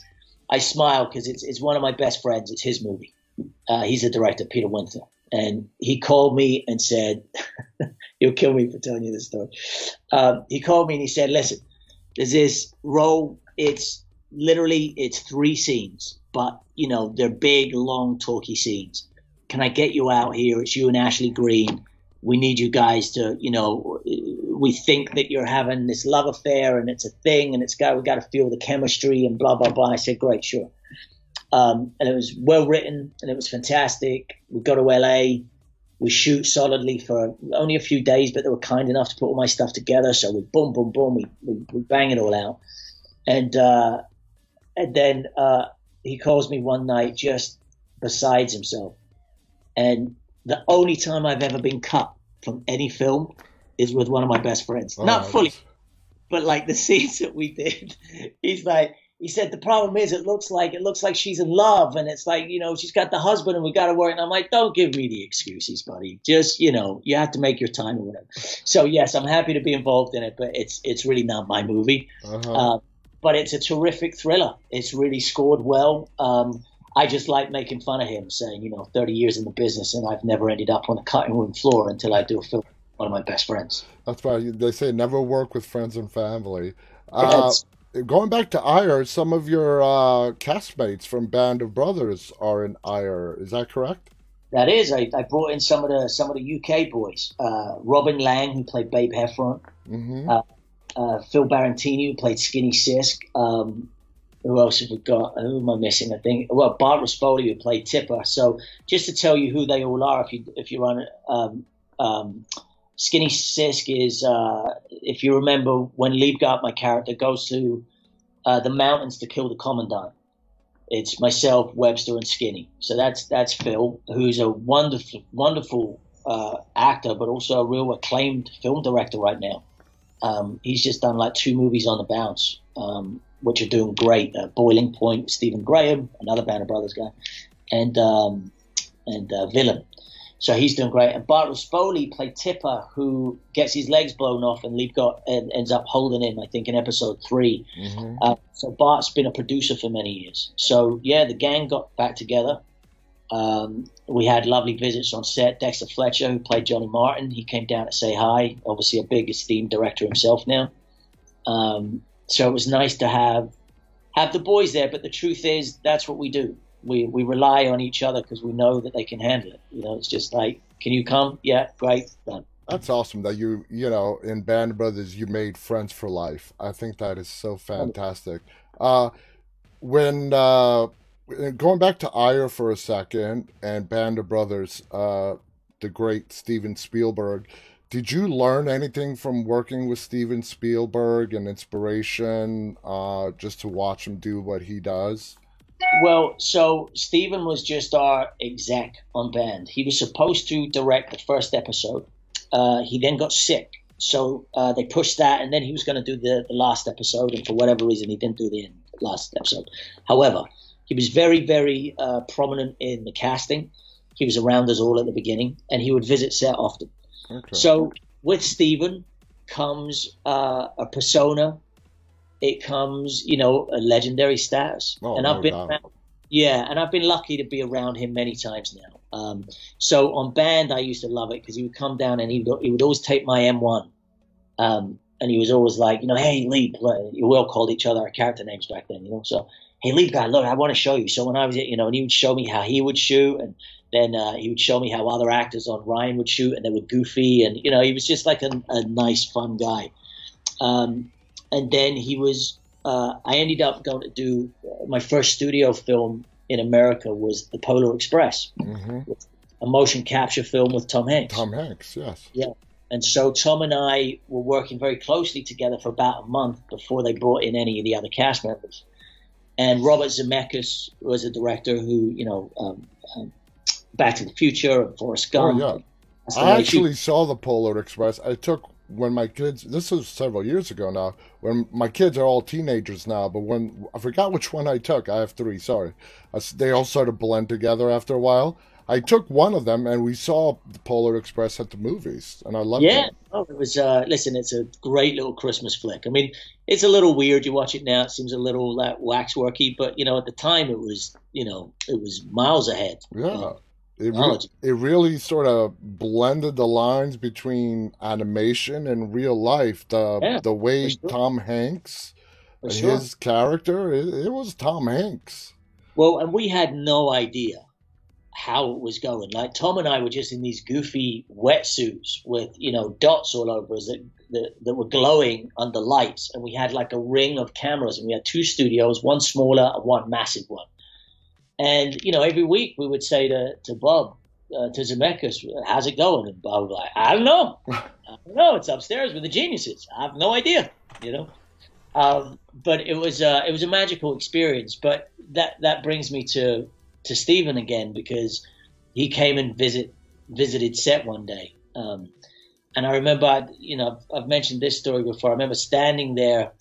I smile because it's it's one of my best friends. It's his movie. Uh, he's the director, Peter Winther, and he called me and said, "You'll kill me for telling you this story." Um, he called me and he said, "Listen, there's this role. It's literally it's three scenes, but you know they're big, long, talky scenes. Can I get you out here? It's you and Ashley Greene. We need you guys to, you know, we think that you're having this love affair and it's a thing and it's got we got to feel the chemistry and blah blah blah. I said, great, sure. Um, and it was well written and it was fantastic. We go to LA. We shoot solidly for only a few days, but they were kind enough to put all my stuff together. So we boom, boom, boom, we, we, we bang it all out. And uh, and then uh, he calls me one night just besides himself. And the only time I've ever been cut from any film is with one of my best friends. Not Oh, fully, but like the scenes that we did. He's like, he said the problem is it looks like it looks like she's in love, and it's like you know she's got the husband, and we got to work. And I'm like, don't give me the excuses, buddy. Just you know, you have to make your time or whatever. So yes, I'm happy to be involved in it, but it's it's really not my movie. Uh-huh. Uh, but it's a terrific thriller. It's really scored well. Um, I just like making fun of him, saying, you know, 30 years in the business and I've never ended up on the cutting room floor until I do a film with one of my best friends. That's why they say never work with friends and family. Uh, going back to Ire, some of your uh, castmates from Band of Brothers are in Ire. Is that correct? that is, I, I brought in some of the some of the UK boys. Uh, Robin Laing, who played Babe Heffron, Mm-hmm. Uh, uh, Phil Barantini, who played Skinny Sisk. Um, who else have we got? Who am I missing? I think well, Bart Ruspoli, who played Tipper. So just to tell you who they all are, if you if you're on um, um, Skinny Sisk is uh, if you remember when Liebgott, my character, goes to uh, the mountains to kill the commandant. It's myself, Webster, and Skinny. So that's that's Phil, who's a wonderful, wonderful uh, actor, but also a real acclaimed film director right now. Um, he's just done like two movies on the bounce, um, which are doing great. Uh, Boiling Point, Stephen Graham, another Band of Brothers guy, and um, and uh, Villain. So he's doing great. And Bart Ruspoli played Tipper, who gets his legs blown off, and Liebgott and ends up holding him. I think in episode three. Mm-hmm. Uh, so Bart's been a producer for many years. So yeah, the gang got back together. Um, we had lovely visits on set. Dexter Fletcher, who played Johnny Martin, he came down to say hi. Obviously, a big esteemed director himself now. Um, so it was nice to have have the boys there. But the truth is, that's what we do. We we rely on each other because we know that they can handle it. You know, it's just like, can you come? Yeah, great, done. That's awesome that you, you know, in Band Brothers, you made friends for life. I think that is so fantastic. Uh, when uh, going back to Ire for a second and Band of Brothers, uh, the great Steven Spielberg, did you learn anything from working with Steven Spielberg and inspiration uh, just to watch him do what he does? Well, so Steven was just our exec on band. He was supposed to direct the first episode. Uh, he then got sick, so uh, they pushed that, and then he was going to do the, the last episode, and for whatever reason, he didn't do the last episode. However, he was very, very uh, prominent in the casting. He was around us all at the beginning, and he would visit set often. Okay. So with Steven comes uh, a persona. It comes, you know, a legendary status. Oh, and I've no been, around, yeah, and I've been lucky to be around him many times now. Um, so on band, I used to love it because he would come down and he would, he would always take my M1. Um, and he was always like, you know, hey, Lee, we all called each other our character names back then, you know. So, hey, Lee, guy, look, I want to show you. So when I was, you know, and he would show me how he would shoot, and then uh, he would show me how other actors on Ryan would shoot, and they were goofy, and you know, he was just like a, a nice, fun guy. Um, and then he was, uh, I ended up going to do my first studio film in America was The Polar Express, mm-hmm. a motion capture film with Tom Hanks. Tom Hanks, yes. Yeah. And so Tom and I were working very closely together for about a month before they brought in any of the other cast members. And Robert Zemeckis was a director who, you know, um, um, Back to the Future and Forrest Gump. Oh, yeah. I actually saw the Polar Express. I took when my kids. This was several years ago now. When my kids are all teenagers now, but when I forgot which one I took. I have three. Sorry, they all sort of blend together after a while. I took one of them and we saw the Polar Express at the movies, and I loved yeah. it. Yeah, oh, it was. Uh, listen, it's a great little Christmas flick. I mean, it's a little weird. You watch it now; it seems a little like waxworky, but you know, at the time, it was, you know, it was miles ahead. Yeah. It, re- it really sort of blended the lines between animation and real life. The yeah, the way sure. Tom Hanks, his character, it, it was Tom Hanks. Well, and we had no idea how it was going. Like Tom and I were just in these goofy wetsuits with you know dots all over us that, that, that were glowing under lights, and we had like a ring of cameras, and we had two studios, one smaller and one massive one. And you know, every week we would say to to Bob, uh, to Zemeckis, "How's it going?" And Bob was like, "I don't know, I don't know. It's upstairs with the geniuses. I have no idea." You know. Um, but it was uh, it was a magical experience. But that that brings me to to Steven again because he came and visit visited set one day. Um, and I remember, you know, I've, mentioned this story before. I remember standing there.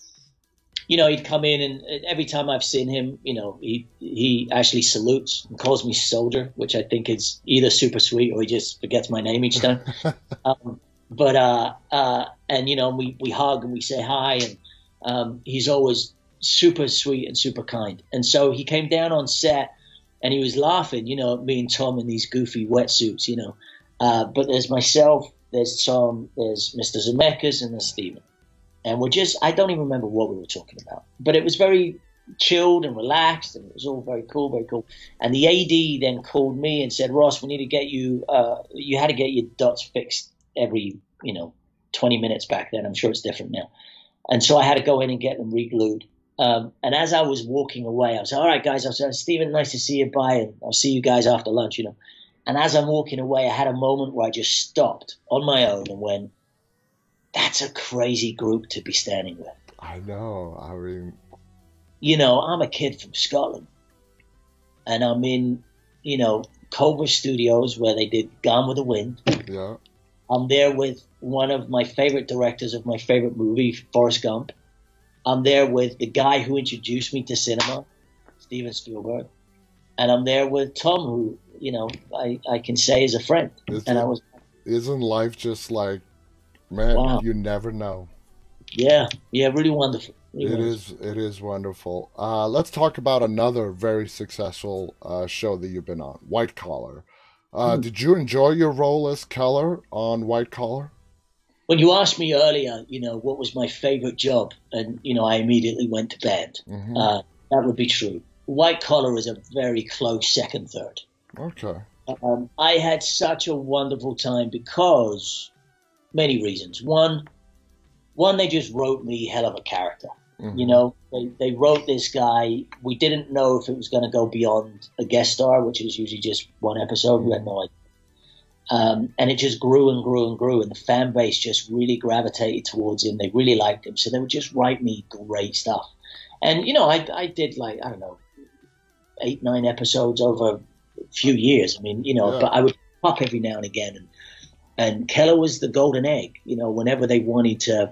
You know, he'd come in, and every time I've seen him, you know, he he actually salutes and calls me soldier, which I think is either super sweet or he just forgets my name each time. um, but uh, uh, and you know, we we hug and we say hi, and um, he's always super sweet and super kind. And so he came down on set and he was laughing, you know, me and Tom in these goofy wetsuits, you know. Uh, but there's myself, there's Tom, there's Mr. Zemeckis, and there's Steven. And we're just, I don't even remember what we were talking about. But it was very chilled and relaxed, and it was all very cool, very cool. And the AD then called me and said, Ross, we need to get you, uh, you had to get your dots fixed every, you know, 20 minutes back then. I'm sure it's different now. And so I had to go in and get them re-glued. Um, and as I was walking away, I was all right, guys. I was Steven, nice to see you. Bye, and I'll see you guys after lunch. You know. And as I'm walking away, I had a moment where I just stopped on my own and went, "That's a crazy group to be standing with." I know. I mean, you know, I'm a kid from Scotland, and I'm in, you know, Culver Studios where they did Gone with the Wind. Yeah. I'm there with one of my favorite directors of my favorite movie, Forrest Gump. I'm there with the guy who introduced me to cinema, Steven Spielberg, and I'm there with Tom, who you know I, I can say is a friend. Isn't, and I was. Isn't life just like, man? Wow. You never know. Yeah, yeah, really wonderful, It, It was. is. It is wonderful. Uh, let's talk about another very successful uh, show that you've been on, White Collar. Uh, Hmm. Did you enjoy your role as Keller on White Collar? When you asked me earlier, you know, what was my favorite job, and you know, I immediately went to bed. hmm Uh, that would be true. White collar is a very close second, third. Okay. Um, I had such a wonderful time because many reasons. One, one they just wrote me hell of a character. Mhm. You know, they, they wrote this guy. We didn't know if it was going to go beyond a guest star, which is usually just one episode. We had no idea. Um, and it just grew and grew and grew, and the fan base just really gravitated towards him. They really liked him, so they would just write me great stuff. And you know, I, I did like I don't know, eight nine episodes over a few years. I mean, you know, Yeah. but I would pop every now and again, and and Keller was the golden egg. You know, whenever they wanted to,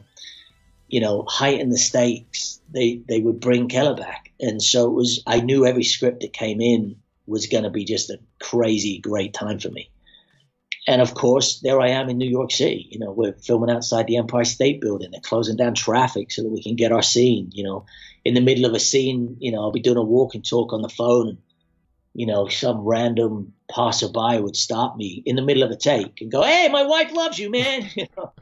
you know, heighten the stakes, they they would bring Keller back, and so it was. I knew every script that came in was going to be just a crazy great time for me. And of course, there I am in New York City. You know, we're filming outside the Empire State Building. They're closing down traffic so that we can get our scene. You know, in the middle of a scene, you know, I'll be doing a walk and talk on the phone, and you know, some random passerby would stop me in the middle of a take and go, "Hey, my wife loves you, man." You know,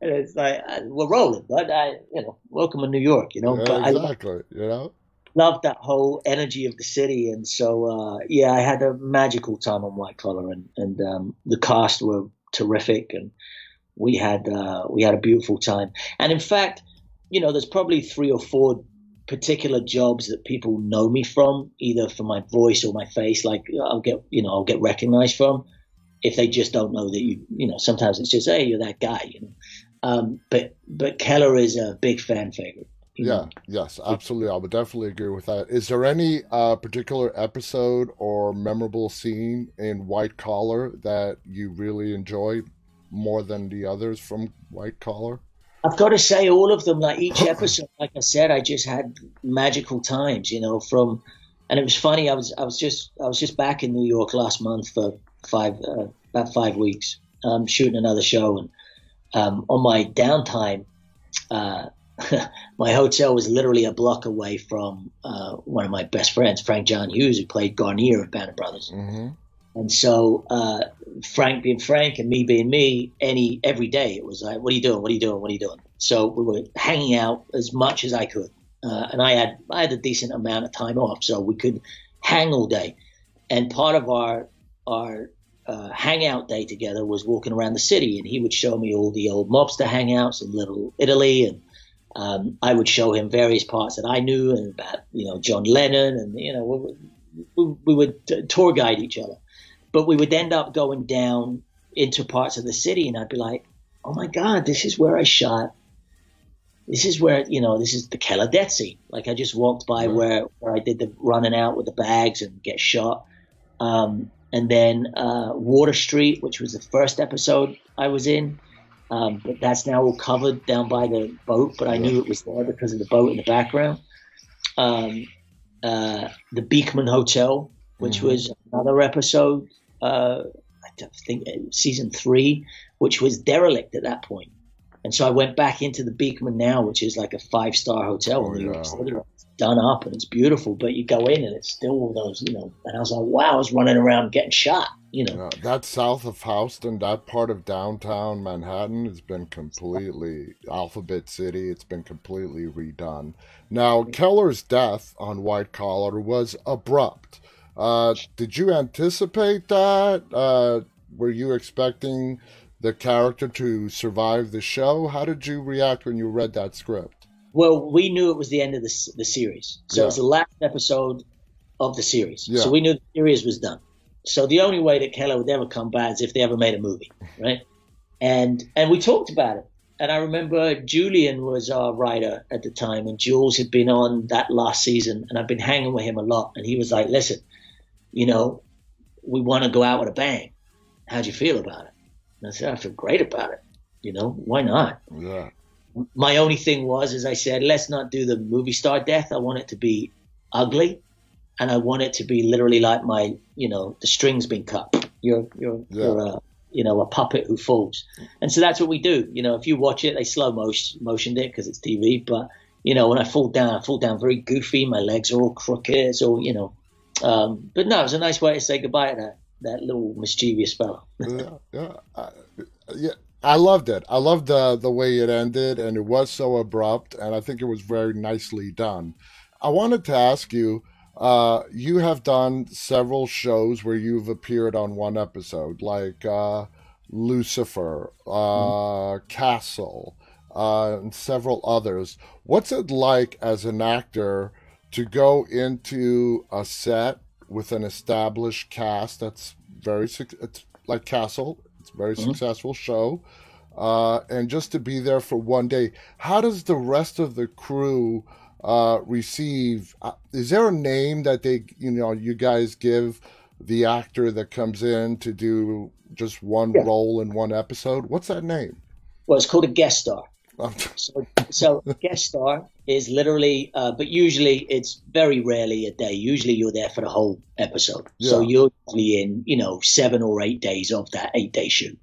and it's like uh, we're rolling, but I, you know, welcome to New York. You know, Yeah, but I exactly. You know. loved that whole energy of the city, and so uh, yeah, I had a magical time on White Collar, and and um, the cast were terrific, and we had uh, we had a beautiful time. And in fact, you know, there's probably three or four particular jobs that people know me from, either from my voice or my face. Like I'll get you know I'll get recognized from if they just don't know that you you know sometimes it's just hey you're that guy you know. Um, but but Keller is a big fan favorite. you know. Yeah. Yes. Absolutely. I would definitely agree with that. Is there any uh, particular episode or memorable scene in White Collar that you really enjoy more than the others from White Collar? I've got to say, all of them, like each episode, like I said, I just had magical times, you know. From, and it was funny. I was, I was just, I was just back in New York last month for five, uh, about five weeks, um, shooting another show, and um, on my downtime, uh, my hotel was literally a block away from uh, one of my best friends, Frank John Hughes, who played Guarnere of Band of Brothers. Mm-hmm. And so uh, Frank being Frank and me being me, any every day it was like, "What are you doing? What are you doing? What are you doing?" So we were hanging out as much as I could, uh, and I had I had a decent amount of time off, so we could hang all day. And part of our our uh, hangout day together was walking around the city, and he would show me all the old mobster hangouts in Little Italy, and um, I would show him various parts that I knew and about you know John Lennon, and you know we, we, we would tour guide each other but we would end up going down into parts of the city and I'd be like, oh my God, this is where I shot. This is where, you know, this is the scene. Like I just walked by Right. where, where I did the running out with the bags and get shot. Um, and then uh, Water Street, which was the first episode I was in. Um, but that's now all covered down by the boat, but I knew it was there because of the boat in the background. Um, uh, the Beekman Hotel, which Mhm. was another episode, uh, I don't think uh, season three, which was derelict at that point. And so I went back into the Beekman now, which is like a five star hotel Oh, in New. York City. It's done up and it's beautiful, but you go in and it's still all those, you know. And I was like, wow, I was running around getting shot, you know. Yeah, that south of Houston, that part of downtown Manhattan has been completely Alphabet City. It's been completely redone. Now, Keller's death on White Collar was abrupt. Uh, did you anticipate that? Uh, were you expecting the character to survive the show? How did you react when you read that script? Well, we knew it was the end of the, the series. So Yeah. it was the last episode of the series. Yeah. So we knew the series was done. So the only way that Keller would ever come back is if they ever made a movie, right? And and we talked about it. And I remember Julian was our writer at the time, and Jules had been on that last season, and I've been hanging with him a lot. And he was like, "Listen, you know, we want to go out with a bang. How'd you feel about it?" And I said, "I feel great about it. You know, why not?" Yeah. my only thing was, as I said, let's not do the movie star death. I want it to be ugly, and I want it to be literally like my, you know, the strings being cut. You're you're Yeah. you're a you know a puppet who falls, and so that's what we do. You know, if you watch it, they slow motion motioned it because it's TV, but you know, when I fall down, I fall down very goofy. My legs are all crooked. So, you know, um, but no, it was a nice way to say goodbye to that, that little mischievous fellow. yeah, yeah, I, yeah. I loved it. I loved the the way it ended, and it was so abrupt, and I think it was very nicely done. I wanted to ask you. Uh, you have done several shows where you've appeared on one episode, like uh, Lucifer, uh, mm-hmm. Castle, uh, and several others. What's it like as an actor to go into a set with an established cast that's very it's like Castle, it's a very mm-hmm. successful show, uh, and just to be there for one day? How does the rest of the crew? Uh, receive uh, is there a name that they you know you guys give the actor that comes in to do just one yeah. role in one episode what's that name well it's called a guest star so, so guest star is literally, uh, but usually it's very rarely a day. Usually you're there for the whole episode. Yeah. So you're usually in, you know, seven or eight days of that eight day shoot.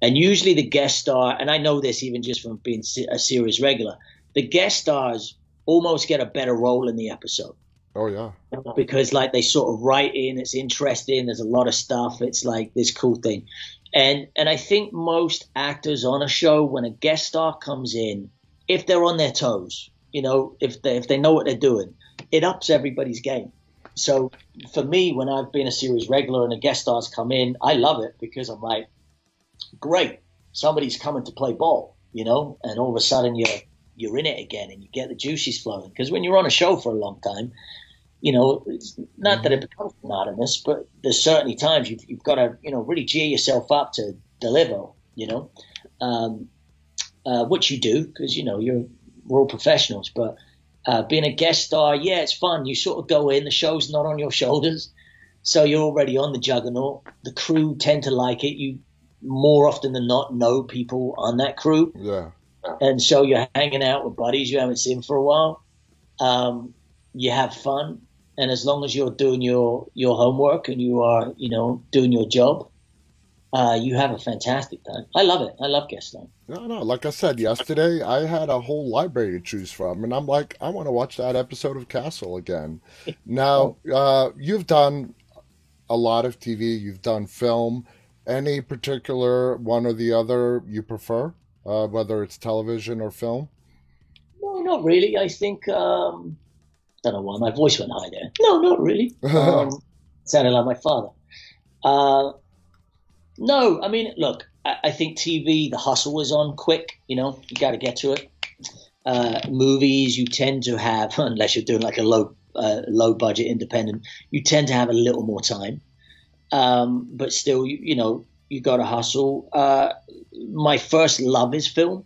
And usually the guest star, and I know this even just from being a series regular, the guest stars almost get a better role in the episode. Oh yeah. Because like they sort of write in, it's interesting. There's a lot of stuff. It's like this cool thing. And and I think most actors on a show, when a guest star comes in, if they're on their toes, you know, if they if they know what they're doing, it ups everybody's game. So for me, when I've been a series regular and a guest star's come in, I love it because I'm like, great, somebody's coming to play ball, you know, and all of a sudden you're you're in it again and you get the juices flowing. Because when you're on a show for a long time, you know, it's not that it becomes monotonous, but there's certainly times you've, you've got to, you know, really gear yourself up to deliver, you know, um, uh, which you do because, you know, you're, we're all professionals. But uh, being a guest star, yeah, it's fun. You sort of go in, the show's not on your shoulders. So you're already on the juggernaut. The crew tend to like it. You more often than not know people on that crew. Yeah. And so you're hanging out with buddies you haven't seen for a while. Um, you have fun and as long as you're doing your your homework and you are you know doing your job uh, you have a fantastic time. I love it. I love guest time. No, no. Like I said yesterday, I had a whole library to choose from, and I'm like, I want to watch that episode of Castle again. now, uh, you've done a lot of TV. You've done film. Any particular one or the other you prefer, uh, whether it's television or film? No, not really. I think um, don't know why my voice went high there. No, not really. Um, sounded like my father. Uh, no, I mean, look, I, I, think TV, the hustle is on quick. You know, you got to get to it. Uh, movies, you tend to have, unless you're doing like a low, uh, low budget independent, you tend to have a little more time. Um, but still, you, you know, you got to hustle. Uh, my first love is film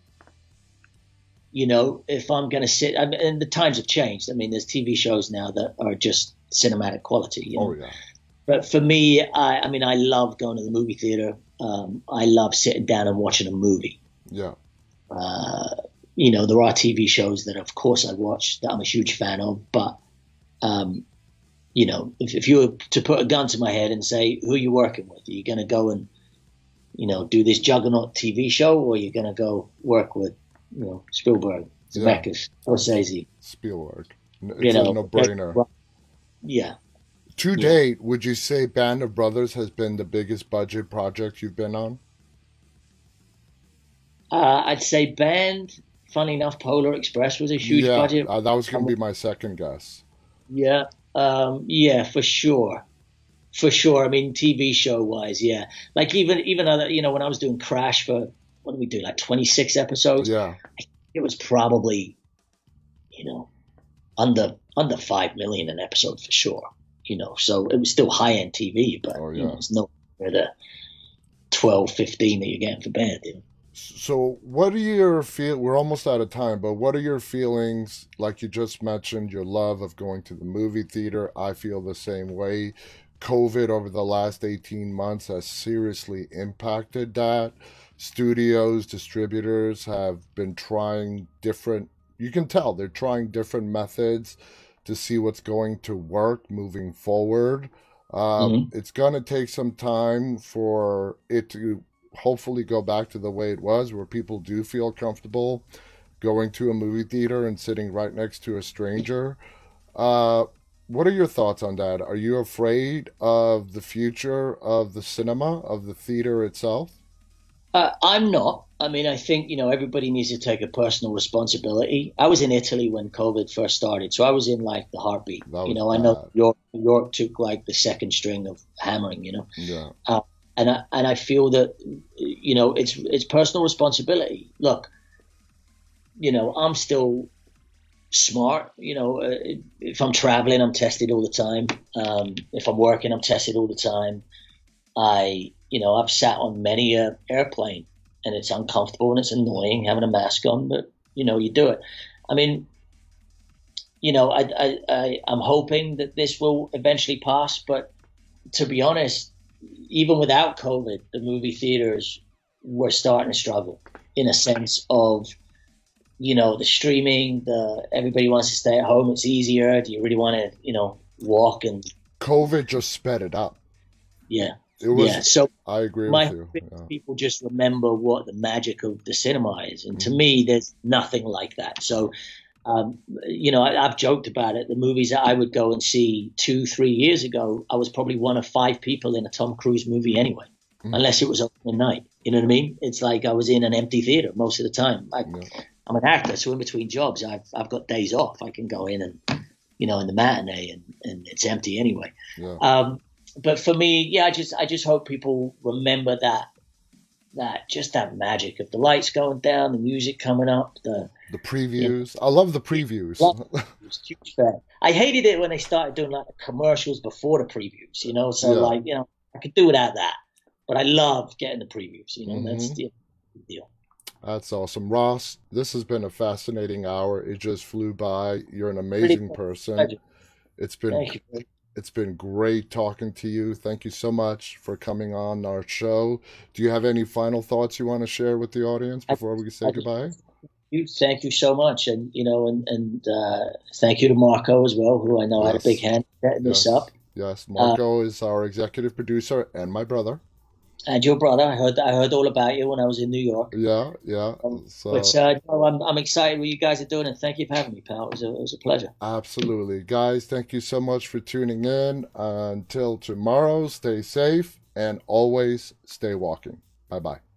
you know, if I'm going to sit, I mean, and the times have changed. I mean, there's TV shows now that are just cinematic quality. You know? Oh yeah. But for me, I, I mean, I love going to the movie theater. Um, I love sitting down and watching a movie. Yeah. Uh, you know, there are TV shows that, of course, I watch that I'm a huge fan of. But, um, you know, if, if you were to put a gun to my head and say, who are you working with? Are you going to go and, you know, do this juggernaut TV show, or are you going to go work with you know, Spielberg, Zemeckis, yeah. Scorsese. Spielberg. It's you know, a no-brainer. Yeah. To yeah. date, would you say Band of Brothers has been the biggest budget project you've been on? Uh, I'd say Band. Funny enough, Polar Express was a huge yeah, budget. Uh, that was going to be my second guess. Yeah, um, yeah, for sure, for sure. I mean, TV show wise, yeah. Like even even other, you know, when I was doing Crash for what did we do? Like 26 episodes. Yeah. It was probably, you know, under under five million an episode for sure. You know, so it was still high end TV, but oh, yeah. you know, it's no the 12, 15 that you're getting for band. You know? So, what are your feel? We're almost out of time, but what are your feelings? Like you just mentioned, your love of going to the movie theater. I feel the same way. COVID over the last 18 months has seriously impacted that studios, distributors have been trying different, you can tell they're trying different methods to see what's going to work moving forward. Um, mm-hmm. It's going to take some time for it to hopefully go back to the way it was, where people do feel comfortable going to a movie theater and sitting right next to a stranger. Uh, what are your thoughts on that? Are you afraid of the future of the cinema, of the theater itself? Uh, I'm not. I mean, I think you know everybody needs to take a personal responsibility. I was in Italy when COVID first started, so I was in like the heartbeat. You know, bad. I know York, York took like the second string of hammering. You know, yeah. Uh, and I and I feel that you know it's it's personal responsibility. Look, you know, I'm still smart. You know, uh, if I'm traveling, I'm tested all the time. Um, if I'm working, I'm tested all the time. I, you know, I've sat on many a airplane, and it's uncomfortable and it's annoying having a mask on, but you know, you do it. I mean, you know, I, I, I I'm hoping that this will eventually pass, but to be honest, even without COVID, the movie theaters were starting to struggle in a sense of you know, the streaming, the everybody wants to stay at home. It's easier. Do you really want to, you know, walk and? COVID just sped it up. Yeah. It was. Yeah. So I agree my with you. Yeah. People just remember what the magic of the cinema is, and mm-hmm. to me, there's nothing like that. So. Um, you know, I, have joked about it. The movies that I would go and see two, three years ago, I was probably one of five people in a Tom Cruise movie anyway, mm-hmm. unless it was open night. You know what I mean? It's like I was in an empty theater most of the time. I, yeah. I'm an actor, so in between jobs, I've I've got days off. I can go in and you know in the matinee, and, and it's empty anyway. Yeah. Um, but for me, yeah, I just I just hope people remember that that just that magic of the lights going down, the music coming up, the the previews. You know, I love the previews. huge fan. I hated it when they started doing like the commercials before the previews. You know, so yeah. like you know I could do without that, but I love getting the previews. You know, mm-hmm. that's the deal. That's awesome. Ross, this has been a fascinating hour. It just flew by. You're an amazing person. It's been it's been great talking to you. Thank you so much for coming on our show. Do you have any final thoughts you want to share with the audience before we say goodbye? You thank you so much, and you know, and and uh, thank you to Marco as well, who I know yes. had a big hand setting yes. this up. Yes, Marco uh, is our executive producer and my brother and your brother. I heard I heard all about you when I was in New York. Yeah, yeah. Um, so, but uh, no, I'm I'm excited what you guys are doing, and thank you for having me, pal. It was a, it was a pleasure. Absolutely, guys. Thank you so much for tuning in. Until tomorrow, stay safe and always stay walking. Bye bye.